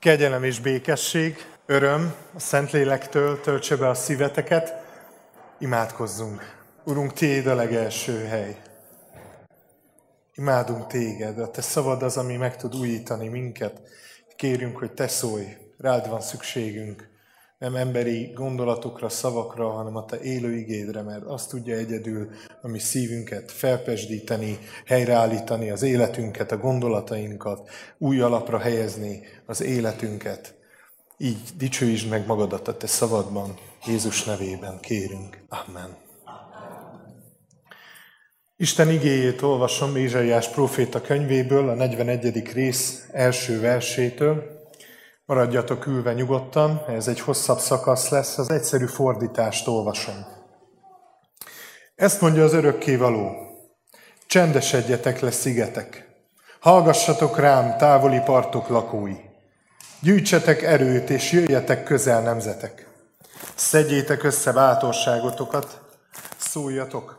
Kegyelem és békesség, öröm a Szentlélektől töltse be a szíveteket. Imádkozzunk. Urunk, Tiéd a legelső hely. Imádunk Téged, a Te szavad az, ami meg tud újítani minket. Kérünk, hogy Te szólj, rád van szükségünk. Nem emberi gondolatokra, szavakra, hanem a Te élő igédre, mert azt tudja egyedül a mi szívünket felpesdíteni, helyreállítani az életünket, a gondolatainkat, új alapra helyezni az életünket. Így dicsőítsd meg magadat a Te szavadban, Jézus nevében kérünk. Amen. Isten igéjét olvasom Ézsaiás próféta könyvéből, a 41. rész első versétől. Maradjatok ülve nyugodtan, ez egy hosszabb szakasz lesz, az egyszerű fordítást olvasom. Ezt mondja az örökkévaló. Csendesedjetek le szigetek. Hallgassatok rám, távoli partok lakói. Gyűjtsetek erőt, és jöjjetek közel nemzetek. Szedjétek össze bátorságotokat, szóljatok.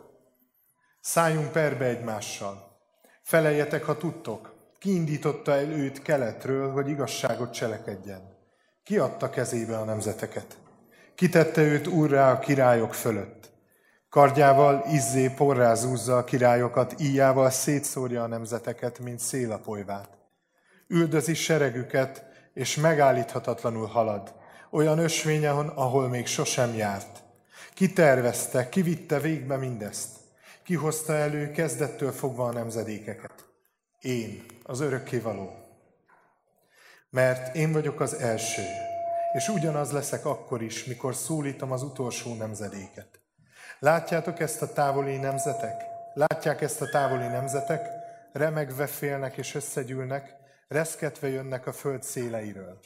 Szálljunk perbe egymással. Feleljetek, ha tudtok. Kiindította el őt keletről, hogy igazságot cselekedjen. Ki adta kezébe a nemzeteket? Kitette őt úrrá a királyok fölött. Kardjával izzé porrá zúzza a királyokat, íjával szétszórja a nemzeteket, mint szélapolyvát. Üldözi seregüket, és megállíthatatlanul halad, olyan ösvényen, ahol még sosem járt. Kitervezte, kivitte végbe mindezt. Kihozta elő kezdettől fogva a nemzedékeket. Én, az örökkévaló. Mert én vagyok az első, és ugyanaz leszek akkor is, mikor szólítom az utolsó nemzedéket. Látjátok ezt a távoli nemzetek? Látják ezt a távoli nemzetek? Remegve félnek és összegyűlnek, reszketve jönnek a föld széleiről.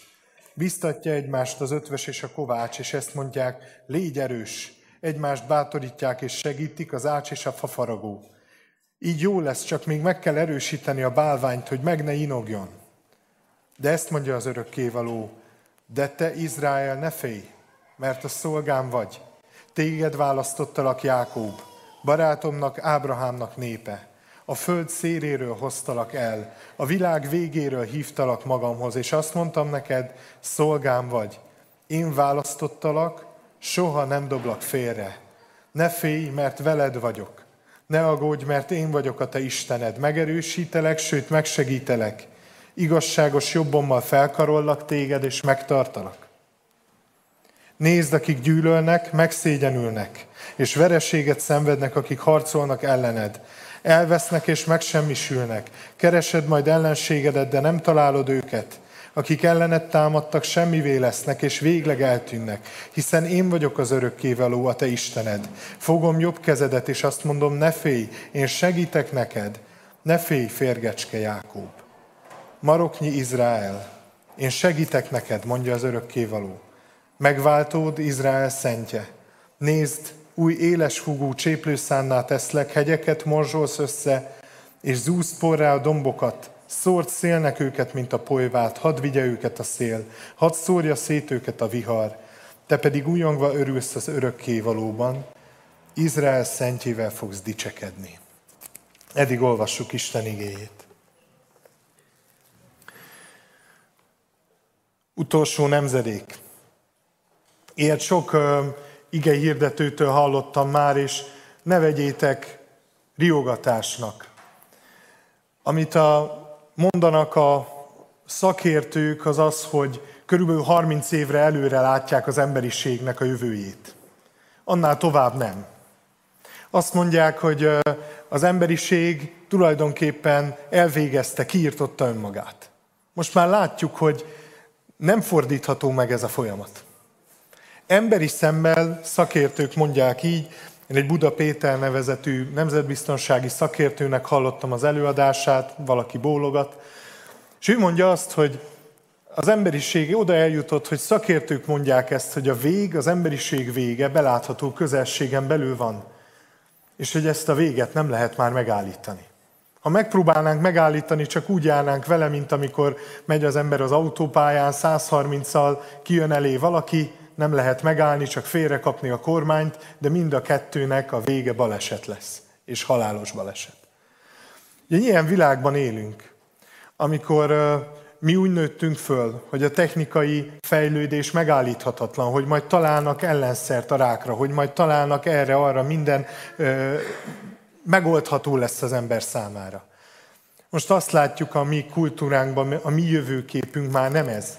Biztatja egymást az ötvös és a kovács, és ezt mondják, légy erős, egymást bátorítják és segítik az ács és a fafaragó. Így jó lesz, csak még meg kell erősíteni a bálványt, hogy meg ne inogjon. De ezt mondja az örökkévaló, de te Izrael ne félj, mert a szolgám vagy. Téged választottalak Jákób, barátomnak, Ábrahámnak népe. A föld széréről hoztalak el, a világ végéről hívtalak magamhoz, és azt mondtam neked, szolgám vagy. Én választottalak, soha nem doblak félre. Ne félj, mert veled vagyok. Ne aggódj, mert én vagyok a te Istened. Megerősítelek, sőt megsegítelek. Igazságos jobbommal felkarollak téged, és megtartalak. Nézd, akik gyűlölnek, megszégyenülnek, és vereséget szenvednek, akik harcolnak ellened. Elvesznek és megsemmisülnek. Keresed majd ellenségedet, de nem találod őket akik ellenet támadtak, semmivé lesznek, és végleg eltűnnek, hiszen én vagyok az örökkévaló, a te Istened. Fogom jobb kezedet, és azt mondom, ne félj, én segítek neked, ne félj, férgecske Jákób. Maroknyi Izrael, én segítek neked, mondja az örökkévaló. Megváltód Izrael szentje. Nézd, új éles húgú cséplőszánná teszlek, hegyeket morzsolsz össze, és zúz porrá a dombokat, Szórt szélnek őket, mint a polyvát, hadd vigye őket a szél, hadd szórja szét őket a vihar, te pedig újongva örülsz az örökké valóban, Izrael szentjével fogsz dicsekedni. Eddig olvassuk Isten igéjét. Utolsó nemzedék. Ilyet sok ige hirdetőtől hallottam már, és ne vegyétek riogatásnak. Amit a mondanak a szakértők, az az, hogy körülbelül 30 évre előre látják az emberiségnek a jövőjét. Annál tovább nem. Azt mondják, hogy az emberiség tulajdonképpen elvégezte, kiirtotta önmagát. Most már látjuk, hogy nem fordítható meg ez a folyamat. Emberi szemmel szakértők mondják így, én egy Buda Péter nevezetű nemzetbiztonsági szakértőnek hallottam az előadását, valaki bólogat, és ő mondja azt, hogy az emberiség oda eljutott, hogy szakértők mondják ezt, hogy a vég, az emberiség vége belátható közelségen belül van, és hogy ezt a véget nem lehet már megállítani. Ha megpróbálnánk megállítani, csak úgy járnánk vele, mint amikor megy az ember az autópályán, 130-al kijön elé valaki, nem lehet megállni, csak félrekapni a kormányt, de mind a kettőnek a vége baleset lesz, és halálos baleset. Ugye ilyen világban élünk, amikor mi úgy nőttünk föl, hogy a technikai fejlődés megállíthatatlan, hogy majd találnak ellenszert a rákra, hogy majd találnak erre, arra, minden ö, megoldható lesz az ember számára. Most azt látjuk a mi kultúránkban, a mi jövőképünk már nem ez.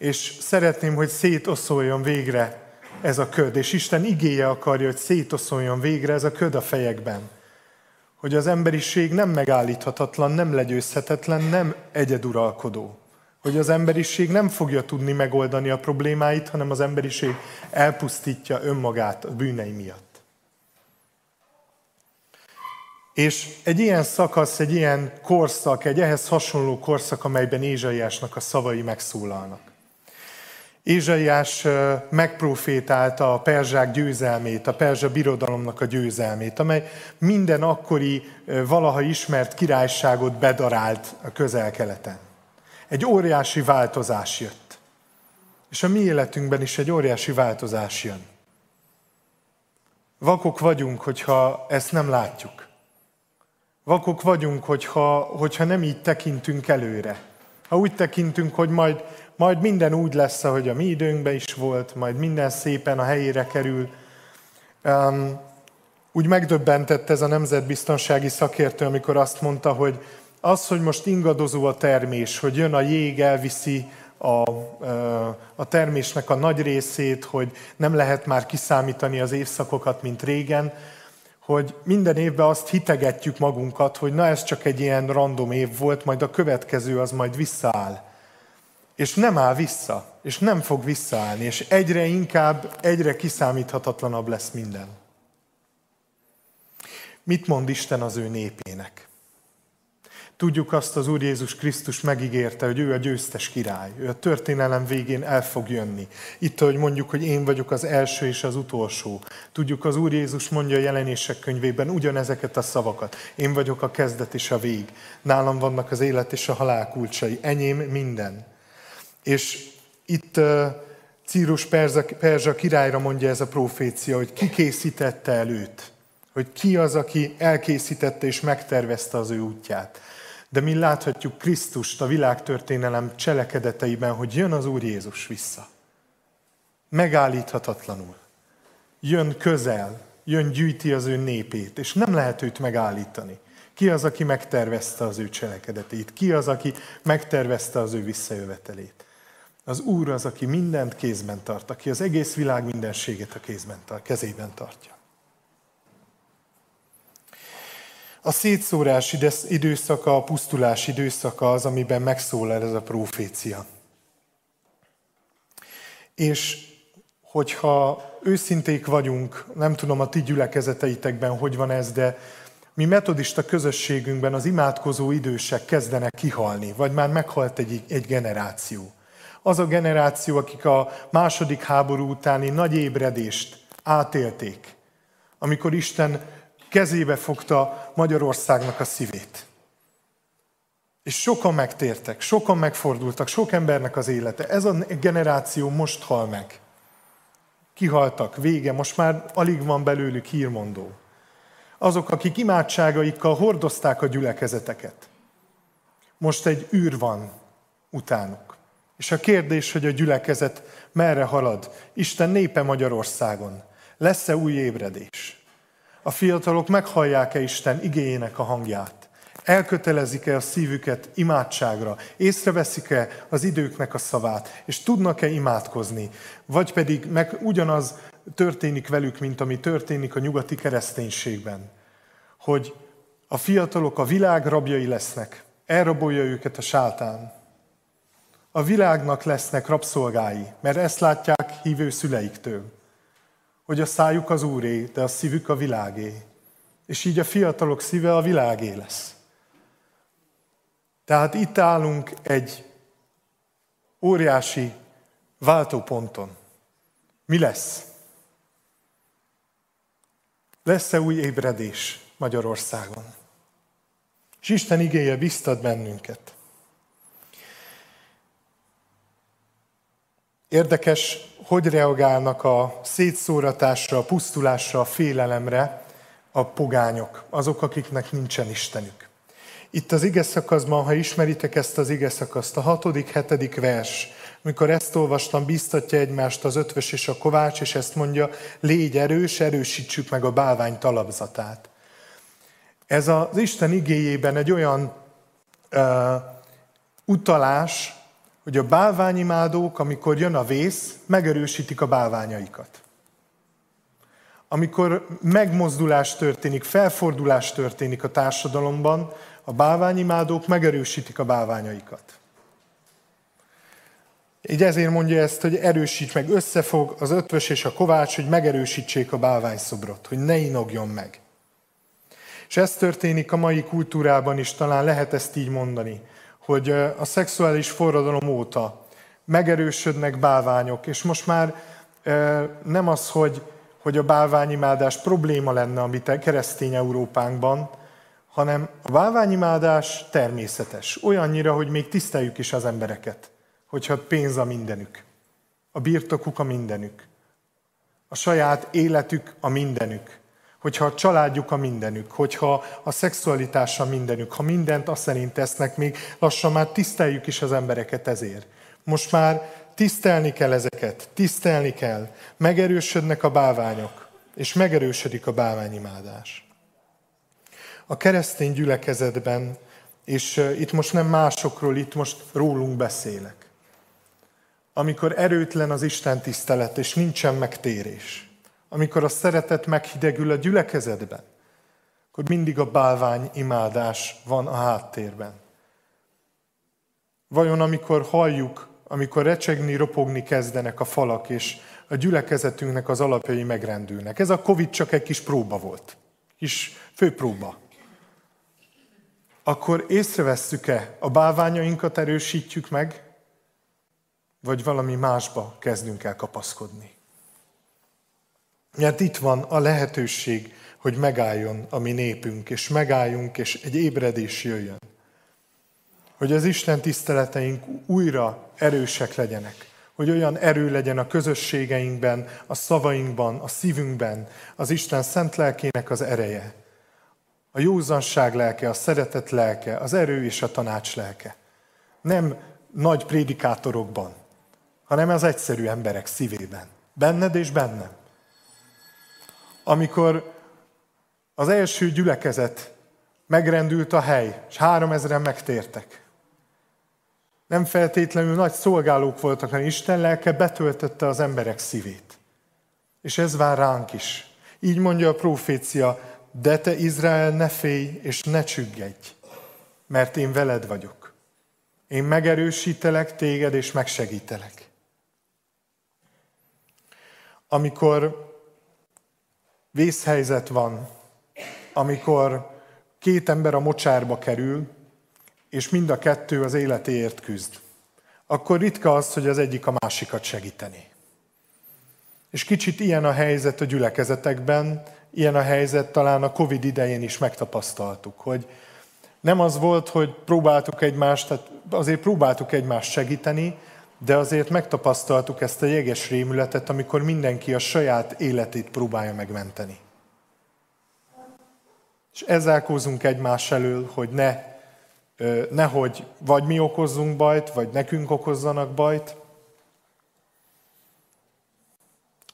És szeretném, hogy szétoszoljon végre ez a köd, és Isten igéje akarja, hogy szétoszoljon végre ez a köd a fejekben. Hogy az emberiség nem megállíthatatlan, nem legyőzhetetlen, nem egyeduralkodó. Hogy az emberiség nem fogja tudni megoldani a problémáit, hanem az emberiség elpusztítja önmagát a bűnei miatt. És egy ilyen szakasz, egy ilyen korszak, egy ehhez hasonló korszak, amelyben Ézsaiásnak a szavai megszólalnak. Ézsaiás megprofétálta a perzsák győzelmét, a perzsa birodalomnak a győzelmét, amely minden akkori valaha ismert királyságot bedarált a közel-keleten. Egy óriási változás jött. És a mi életünkben is egy óriási változás jön. Vakok vagyunk, hogyha ezt nem látjuk. Vakok vagyunk, hogyha, hogyha nem így tekintünk előre. Ha úgy tekintünk, hogy majd, majd minden úgy lesz, ahogy a mi időnkben is volt, majd minden szépen a helyére kerül. Um, úgy megdöbbentett ez a nemzetbiztonsági szakértő, amikor azt mondta, hogy az, hogy most ingadozó a termés, hogy jön a jég, elviszi a, a termésnek a nagy részét, hogy nem lehet már kiszámítani az évszakokat, mint régen, hogy minden évben azt hitegetjük magunkat, hogy na ez csak egy ilyen random év volt, majd a következő az majd visszaáll. És nem áll vissza, és nem fog visszaállni, és egyre inkább, egyre kiszámíthatatlanabb lesz minden. Mit mond Isten az ő népének? Tudjuk azt, az Úr Jézus Krisztus megígérte, hogy ő a győztes király. Ő a történelem végén el fog jönni. Itt, hogy mondjuk, hogy én vagyok az első és az utolsó. Tudjuk, az Úr Jézus mondja a jelenések könyvében ugyanezeket a szavakat. Én vagyok a kezdet és a vég. Nálam vannak az élet és a halál kulcsai. Enyém minden. És itt Círus Perzsa, Perzsa királyra mondja ez a profécia, hogy ki készítette előtt. Hogy ki az, aki elkészítette és megtervezte az ő útját. De mi láthatjuk Krisztust a világtörténelem cselekedeteiben, hogy jön az Úr Jézus vissza. Megállíthatatlanul. Jön közel, jön gyűjti az ő népét, és nem lehet őt megállítani. Ki az, aki megtervezte az ő cselekedetét? Ki az, aki megtervezte az ő visszajövetelét? Az Úr az, aki mindent kézben tart, aki az egész világ mindenségét a kézben tart, kezében tartja. A szétszórás időszaka, a pusztulás időszaka az, amiben megszólal ez a profécia. És hogyha őszinték vagyunk, nem tudom a ti gyülekezeteitekben hogy van ez, de mi metodista közösségünkben az imádkozó idősek kezdenek kihalni, vagy már meghalt egy, egy generáció. Az a generáció, akik a második háború utáni nagy ébredést átélték, amikor Isten kezébe fogta Magyarországnak a szívét. És sokan megtértek, sokan megfordultak, sok embernek az élete. Ez a generáció most hal meg. Kihaltak, vége, most már alig van belőlük hírmondó. Azok, akik imádságaikkal hordozták a gyülekezeteket. Most egy űr van utánuk. És a kérdés, hogy a gyülekezet merre halad? Isten népe Magyarországon. Lesz-e új ébredés? A fiatalok meghallják-e Isten igényének a hangját? Elkötelezik-e a szívüket imádságra? Észreveszik-e az időknek a szavát? És tudnak-e imádkozni? Vagy pedig meg ugyanaz történik velük, mint ami történik a nyugati kereszténységben. Hogy a fiatalok a világ rabjai lesznek. Elrabolja őket a sátán. A világnak lesznek rabszolgái, mert ezt látják hívő szüleiktől hogy a szájuk az úré, de a szívük a világé. És így a fiatalok szíve a világé lesz. Tehát itt állunk egy óriási váltóponton. Mi lesz? Lesz-e új ébredés Magyarországon? És Isten igéje biztat bennünket. Érdekes, hogy reagálnak a szétszóratásra, a pusztulásra, a félelemre a pogányok, azok, akiknek nincsen Istenük. Itt az ige szakaszban, ha ismeritek ezt az ige szakaszt, a hatodik, hetedik vers, amikor ezt olvastam, biztatja egymást az ötvös és a kovács, és ezt mondja, légy erős, erősítsük meg a bálvány talapzatát. Ez az Isten igéjében egy olyan uh, utalás, hogy a bálványimádók, amikor jön a vész, megerősítik a bálványaikat. Amikor megmozdulás történik, felfordulás történik a társadalomban, a bálványimádók megerősítik a bálványaikat. Így ezért mondja ezt, hogy erősíts meg, összefog az ötvös és a kovács, hogy megerősítsék a bálványszobrot, hogy ne inogjon meg. És ez történik a mai kultúrában is, talán lehet ezt így mondani, hogy a szexuális forradalom óta megerősödnek bálványok, és most már nem az, hogy, hogy a bálványimádás probléma lenne a keresztény Európánkban, hanem a bálványimádás természetes. Olyannyira, hogy még tiszteljük is az embereket, hogyha pénz a mindenük, a birtokuk a mindenük, a saját életük a mindenük, hogyha a családjuk a mindenük, hogyha a szexualitása mindenük, ha mindent azt szerint tesznek, még lassan már tiszteljük is az embereket ezért. Most már tisztelni kell ezeket, tisztelni kell, megerősödnek a báványok, és megerősödik a báványimádás. A keresztény gyülekezetben, és itt most nem másokról, itt most rólunk beszélek. Amikor erőtlen az Isten tisztelet, és nincsen megtérés, amikor a szeretet meghidegül a gyülekezetben, akkor mindig a bálvány imádás van a háttérben. Vajon amikor halljuk, amikor recsegni, ropogni kezdenek a falak, és a gyülekezetünknek az alapjai megrendülnek. Ez a Covid csak egy kis próba volt. Kis főpróba. Akkor észrevesszük-e, a bálványainkat erősítjük meg, vagy valami másba kezdünk el kapaszkodni? Mert itt van a lehetőség, hogy megálljon a mi népünk, és megálljunk, és egy ébredés jöjjön. Hogy az Isten tiszteleteink újra erősek legyenek. Hogy olyan erő legyen a közösségeinkben, a szavainkban, a szívünkben, az Isten szent lelkének az ereje. A józanság lelke, a szeretet lelke, az erő és a tanács lelke. Nem nagy prédikátorokban, hanem az egyszerű emberek szívében. Benned és bennem amikor az első gyülekezet megrendült a hely, és három ezeren megtértek. Nem feltétlenül nagy szolgálók voltak, hanem Isten lelke betöltötte az emberek szívét. És ez vár ránk is. Így mondja a profécia, de te Izrael ne félj és ne csüggedj, mert én veled vagyok. Én megerősítelek téged és megsegítelek. Amikor vészhelyzet van, amikor két ember a mocsárba kerül, és mind a kettő az életéért küzd, akkor ritka az, hogy az egyik a másikat segíteni. És kicsit ilyen a helyzet a gyülekezetekben, ilyen a helyzet talán a Covid idején is megtapasztaltuk, hogy nem az volt, hogy próbáltuk egymást, tehát azért próbáltuk egymást segíteni, de azért megtapasztaltuk ezt a jeges rémületet, amikor mindenki a saját életét próbálja megmenteni. És ezálkozunk egymás elől, hogy ne, nehogy vagy mi okozzunk bajt, vagy nekünk okozzanak bajt.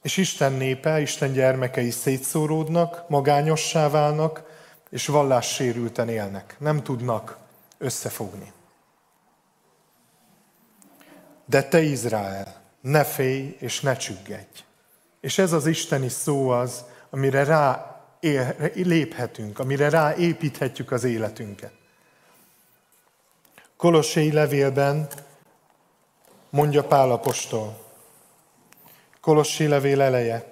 És Isten népe, Isten gyermekei szétszóródnak, magányossá válnak, és vallássérülten élnek. Nem tudnak összefogni. De te Izrael, ne félj és ne csüggedj. És ez az isteni szó az, amire rá léphetünk, amire rá építhetjük az életünket. Kolossai levélben mondja Pál apostol. Kolossi levél eleje,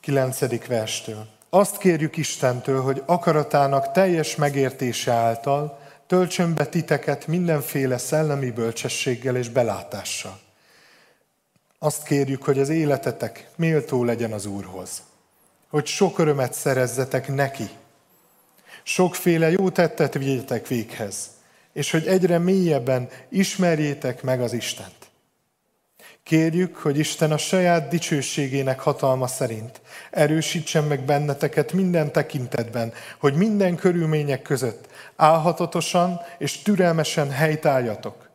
9. verstől. Azt kérjük Istentől, hogy akaratának teljes megértése által töltsön be titeket mindenféle szellemi bölcsességgel és belátással. Azt kérjük, hogy az életetek méltó legyen az Úrhoz, hogy sok örömet szerezzetek neki, sokféle jó tettet vigyetek véghez, és hogy egyre mélyebben ismerjétek meg az Istent. Kérjük, hogy Isten a saját dicsőségének hatalma szerint erősítsen meg benneteket minden tekintetben, hogy minden körülmények között Álhatatosan és türelmesen helytáljatok,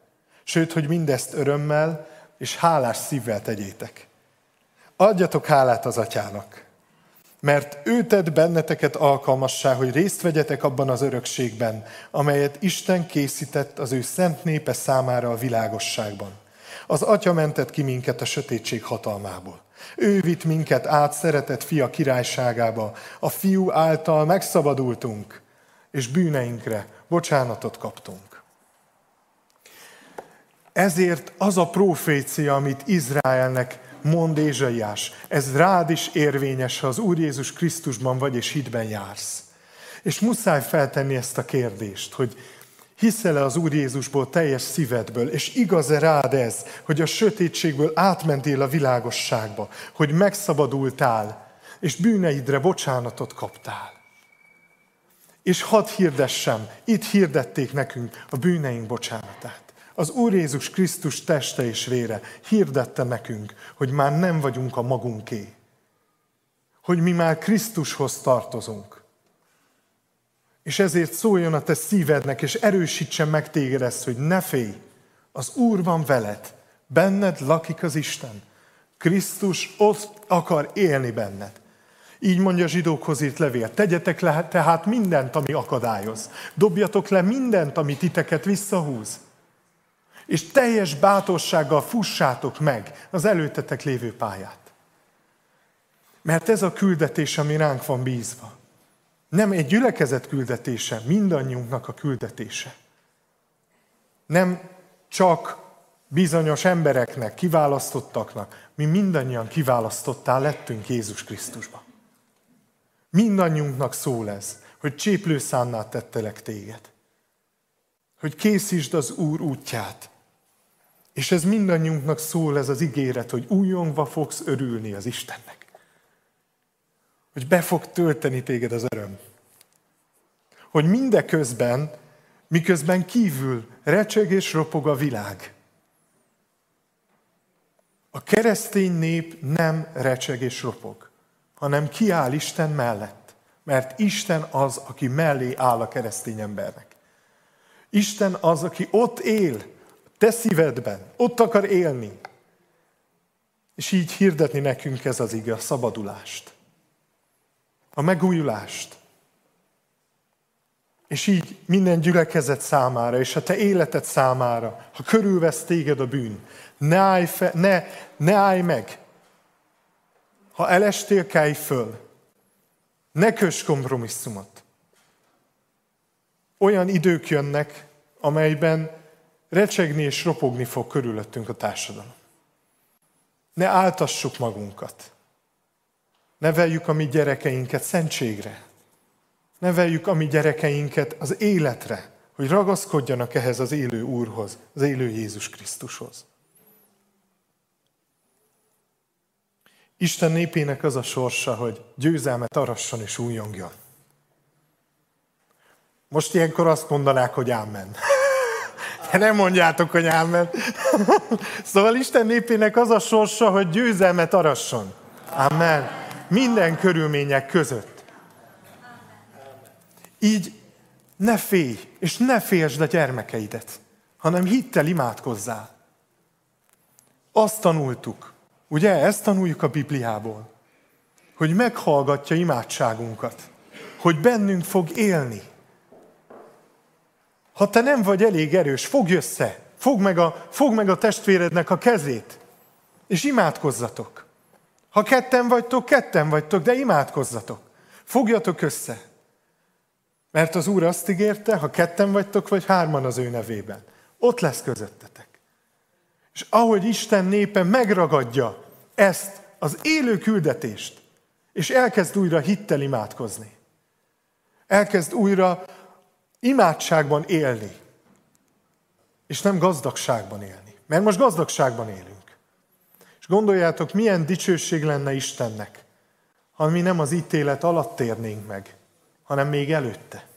sőt, hogy mindezt örömmel és hálás szívvel tegyétek. Adjatok hálát az atyának, mert ő tett benneteket alkalmassá, hogy részt vegyetek abban az örökségben, amelyet Isten készített az ő szent népe számára a világosságban. Az Atya mentett ki minket a sötétség hatalmából. Ő vitt minket át szeretett fia királyságába. A fiú által megszabadultunk, és bűneinkre bocsánatot kaptunk. Ezért az a profécia, amit Izraelnek mond Ézsaiás, ez rád is érvényes, ha az Úr Jézus Krisztusban vagy és hitben jársz. És muszáj feltenni ezt a kérdést, hogy hiszel-e az Úr Jézusból teljes szívedből, és igaz-e rád ez, hogy a sötétségből átmentél a világosságba, hogy megszabadultál, és bűneidre bocsánatot kaptál. És hadd hirdessem, itt hirdették nekünk a bűneink bocsánatát. Az Úr Jézus Krisztus teste és vére hirdette nekünk, hogy már nem vagyunk a magunké. Hogy mi már Krisztushoz tartozunk. És ezért szóljon a te szívednek, és erősítsen meg téged ezt, hogy ne félj, az Úr van veled, benned lakik az Isten. Krisztus ott akar élni benned. Így mondja a zsidókhoz írt levél. Tegyetek le tehát mindent, ami akadályoz. Dobjatok le mindent, ami titeket visszahúz. És teljes bátorsággal fussátok meg az előtetek lévő pályát. Mert ez a küldetés, ami ránk van bízva. Nem egy gyülekezet küldetése, mindannyiunknak a küldetése. Nem csak bizonyos embereknek, kiválasztottaknak, mi mindannyian kiválasztottá lettünk Jézus Krisztusba. Mindannyiunknak szól ez, hogy cséplőszánnál tettelek téged. Hogy készítsd az Úr útját. És ez mindannyiunknak szól ez az ígéret, hogy újongva fogsz örülni az Istennek hogy be fog tölteni téged az öröm. Hogy mindeközben, miközben kívül recseg és ropog a világ. A keresztény nép nem recseg és ropog, hanem kiáll Isten mellett, mert Isten az, aki mellé áll a keresztény embernek. Isten az, aki ott él, te szívedben, ott akar élni. És így hirdetni nekünk ez az ige, a szabadulást a megújulást. És így minden gyülekezet számára, és a te életed számára, ha körülvesz téged a bűn, ne állj, fe, ne, ne állj meg. Ha elestél, kelj föl. Ne kös kompromisszumot. Olyan idők jönnek, amelyben recsegni és ropogni fog körülöttünk a társadalom. Ne áltassuk magunkat. Neveljük a mi gyerekeinket szentségre. Neveljük a mi gyerekeinket az életre, hogy ragaszkodjanak ehhez az élő Úrhoz, az élő Jézus Krisztushoz. Isten népének az a sorsa, hogy győzelmet arasson és újongjon. Most ilyenkor azt mondanák, hogy ámen. De nem mondjátok, hogy ámen. Szóval Isten népének az a sorsa, hogy győzelmet arasson. Amen minden körülmények között. Így ne félj, és ne félsd a gyermekeidet, hanem hittel imádkozzál. Azt tanultuk, ugye, ezt tanuljuk a Bibliából, hogy meghallgatja imádságunkat, hogy bennünk fog élni. Ha te nem vagy elég erős, fogj össze, fogd meg a, fogd meg a testvérednek a kezét, és imádkozzatok. Ha ketten vagytok, ketten vagytok, de imádkozzatok. Fogjatok össze. Mert az Úr azt ígérte, ha ketten vagytok, vagy hárman az ő nevében. Ott lesz közöttetek. És ahogy Isten népe megragadja ezt az élő küldetést, és elkezd újra hittel imádkozni. Elkezd újra imádságban élni, és nem gazdagságban élni. Mert most gazdagságban élünk. És gondoljátok, milyen dicsőség lenne Istennek, ha mi nem az ítélet alatt térnénk meg, hanem még előtte.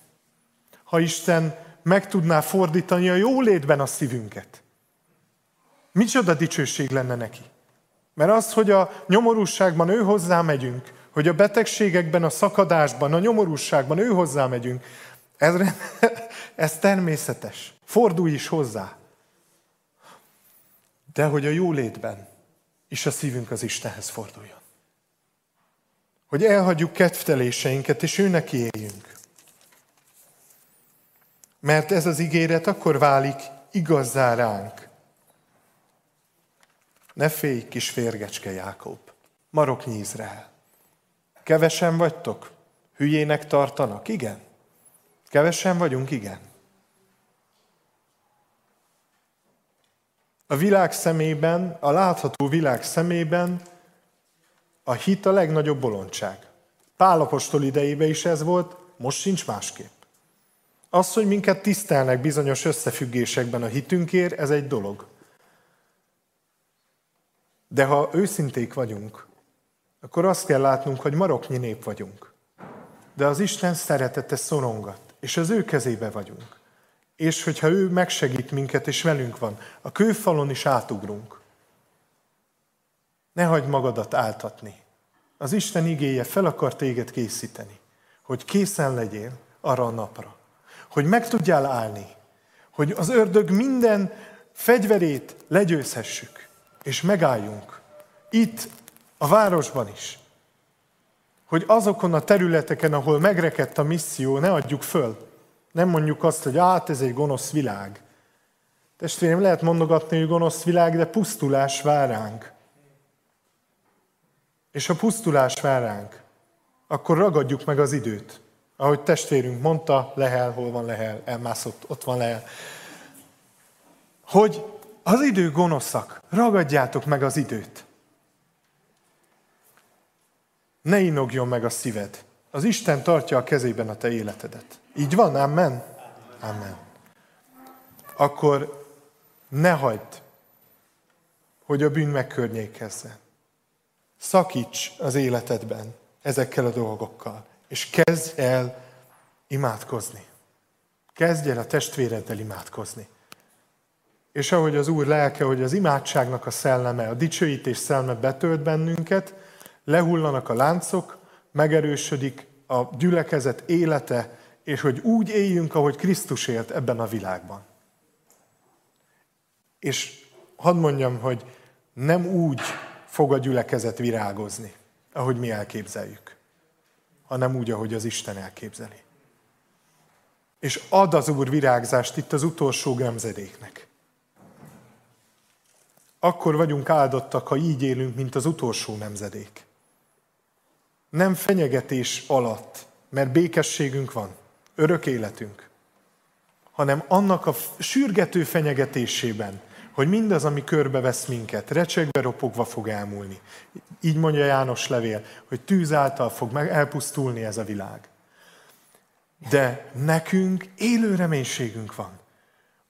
Ha Isten meg tudná fordítani a jólétben a szívünket. Micsoda dicsőség lenne neki. Mert az, hogy a nyomorúságban ő hozzá megyünk, hogy a betegségekben, a szakadásban, a nyomorúságban ő hozzá megyünk, Ez, ez természetes. Fordulj is hozzá. De hogy a jólétben is a szívünk az Istenhez forduljon. Hogy elhagyjuk kedvteléseinket, és őnek éljünk. Mert ez az ígéret akkor válik igazzá ránk. Ne félj, kis férgecske Jákob, maroknyi Izrael. Kevesen vagytok? Hülyének tartanak? Igen. Kevesen vagyunk? Igen. A világ szemében, a látható világ szemében a hit a legnagyobb bolondság. Pálapostól idejében is ez volt, most sincs másképp. Az, hogy minket tisztelnek bizonyos összefüggésekben a hitünkért, ez egy dolog. De ha őszinték vagyunk, akkor azt kell látnunk, hogy maroknyi nép vagyunk. De az Isten szeretete szorongat, és az ő kezébe vagyunk. És hogyha ő megsegít minket, és velünk van, a kőfalon is átugrunk. Ne hagyd magadat áltatni. Az Isten igéje fel akar téged készíteni, hogy készen legyél arra a napra. Hogy meg tudjál állni. Hogy az ördög minden fegyverét legyőzhessük, és megálljunk. Itt, a városban is. Hogy azokon a területeken, ahol megrekedt a misszió, ne adjuk föl. Nem mondjuk azt, hogy át, ez egy gonosz világ. Testvérem, lehet mondogatni, hogy gonosz világ, de pusztulás vár ránk. És ha pusztulás vár ránk, akkor ragadjuk meg az időt. Ahogy testvérünk mondta, Lehel, hol van Lehel, elmászott, ott van Lehel. Hogy az idő gonoszak, ragadjátok meg az időt. Ne inogjon meg a szíved. Az Isten tartja a kezében a te életedet. Így van? Amen? Amen. Akkor ne hagyd, hogy a bűn megkörnyékezzen. Szakíts az életedben ezekkel a dolgokkal, és kezdj el imádkozni. Kezdj el a testvéreddel imádkozni. És ahogy az Úr lelke, hogy az imádságnak a szelleme, a dicsőítés szelleme betölt bennünket, lehullanak a láncok, megerősödik a gyülekezet élete, és hogy úgy éljünk, ahogy Krisztus élt ebben a világban. És hadd mondjam, hogy nem úgy fog a gyülekezet virágozni, ahogy mi elképzeljük, hanem úgy, ahogy az Isten elképzeli. És ad az Úr virágzást itt az utolsó gemzedéknek. Akkor vagyunk áldottak, ha így élünk, mint az utolsó nemzedék. Nem fenyegetés alatt, mert békességünk van, örök életünk, hanem annak a sürgető fenyegetésében, hogy mindaz, ami körbevesz minket, recsegve, ropogva fog elmúlni. Így mondja János levél, hogy tűz által fog meg elpusztulni ez a világ. De nekünk élő reménységünk van,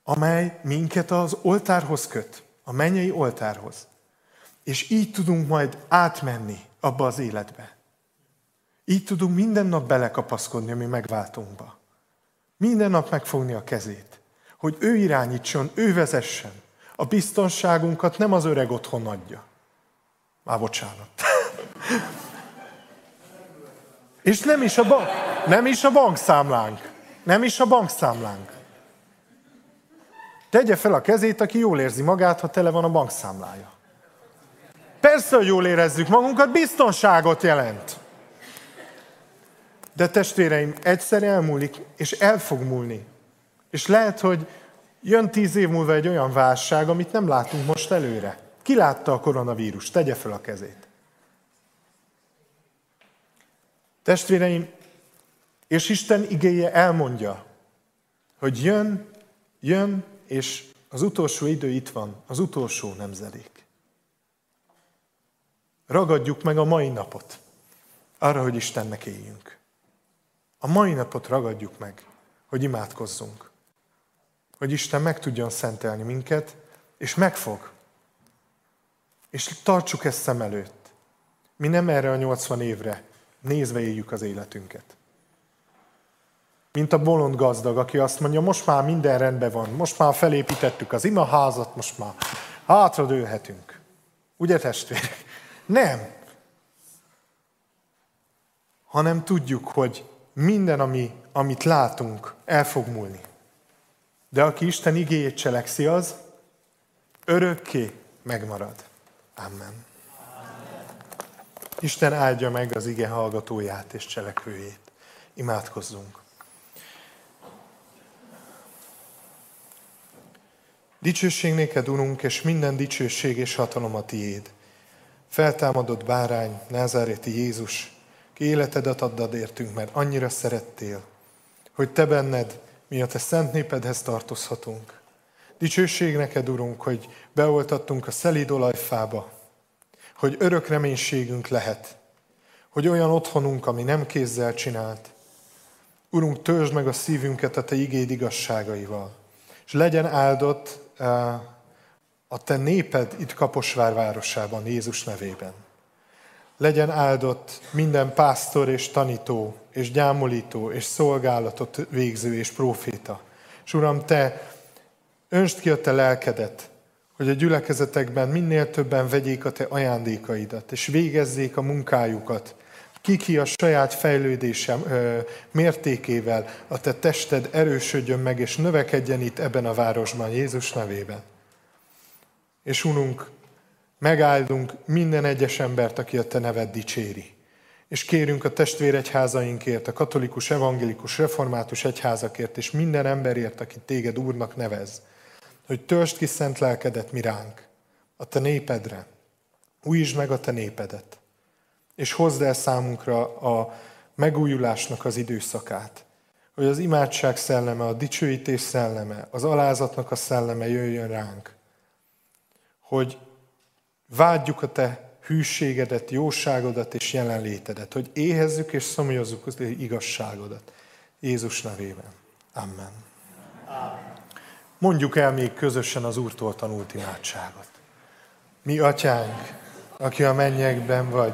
amely minket az oltárhoz köt, a mennyei oltárhoz. És így tudunk majd átmenni abba az életbe. Így tudunk minden nap belekapaszkodni a mi megváltunkba. Minden nap megfogni a kezét, hogy ő irányítson, ő vezessen. A biztonságunkat nem az öreg otthon adja. Már bocsánat. És nem is, a bank, nem is a bankszámlánk. Nem is a bankszámlánk. Tegye fel a kezét, aki jól érzi magát, ha tele van a bankszámlája. Persze, hogy jól érezzük magunkat, biztonságot jelent. De testvéreim, egyszer elmúlik, és el fog múlni. És lehet, hogy jön tíz év múlva egy olyan válság, amit nem látunk most előre. Ki látta a koronavírus? Tegye fel a kezét. Testvéreim, és Isten igéje elmondja, hogy jön, jön, és az utolsó idő itt van, az utolsó nemzedék. Ragadjuk meg a mai napot, arra, hogy Istennek éljünk. A mai napot ragadjuk meg, hogy imádkozzunk. Hogy Isten meg tudjon szentelni minket, és megfog. És tartsuk ezt szem előtt. Mi nem erre a 80 évre nézve éljük az életünket. Mint a bolond gazdag, aki azt mondja, most már minden rendben van, most már felépítettük az imaházat, most már hátradőlhetünk. Ugye testvérek? Nem. Hanem tudjuk, hogy minden, ami, amit látunk, el fog múlni. De aki Isten igéjét cselekszi, az örökké megmarad. Amen. Isten áldja meg az ige hallgatóját és cselekvőjét. Imádkozzunk. Dicsőség néked, Urunk, és minden dicsőség és hatalom a tiéd. Feltámadott bárány, Názáreti Jézus, ki életedet addad értünk, mert annyira szerettél, hogy te benned, mi a te szent népedhez tartozhatunk. Dicsőség neked, Urunk, hogy beoltattunk a szelíd olajfába, hogy örök reménységünk lehet, hogy olyan otthonunk, ami nem kézzel csinált. Urunk, törzsd meg a szívünket a Te igéd igazságaival, és legyen áldott a Te néped itt Kaposvár városában, Jézus nevében. Legyen áldott minden pásztor és tanító, és gyámolító, és szolgálatot végző, és proféta. És Uram, Te önst ki a Te lelkedet, hogy a gyülekezetekben minél többen vegyék a te ajándékaidat, és végezzék a munkájukat, ki a saját fejlődésem mértékével a te tested erősödjön meg, és növekedjen itt ebben a városban, Jézus nevében. És ununk, megáldunk minden egyes embert, aki a te neved dicséri. És kérünk a testvéregyházainkért, a katolikus, evangélikus, református egyházakért, és minden emberért, aki téged Úrnak nevez hogy törst ki szent lelkedet mi ránk, a te népedre. Újítsd meg a te népedet, és hozd el számunkra a megújulásnak az időszakát, hogy az imádság szelleme, a dicsőítés szelleme, az alázatnak a szelleme jöjjön ránk, hogy vágyjuk a te hűségedet, jóságodat és jelenlétedet, hogy éhezzük és szomjazzuk az igazságodat. Jézus nevében. Amen. Amen. Mondjuk el még közösen az Úrtól tanult imádságot. Mi, Atyánk, aki a mennyekben vagy,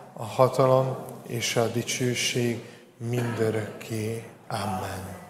a hatalom és a dicsőség mindörökké. Amen.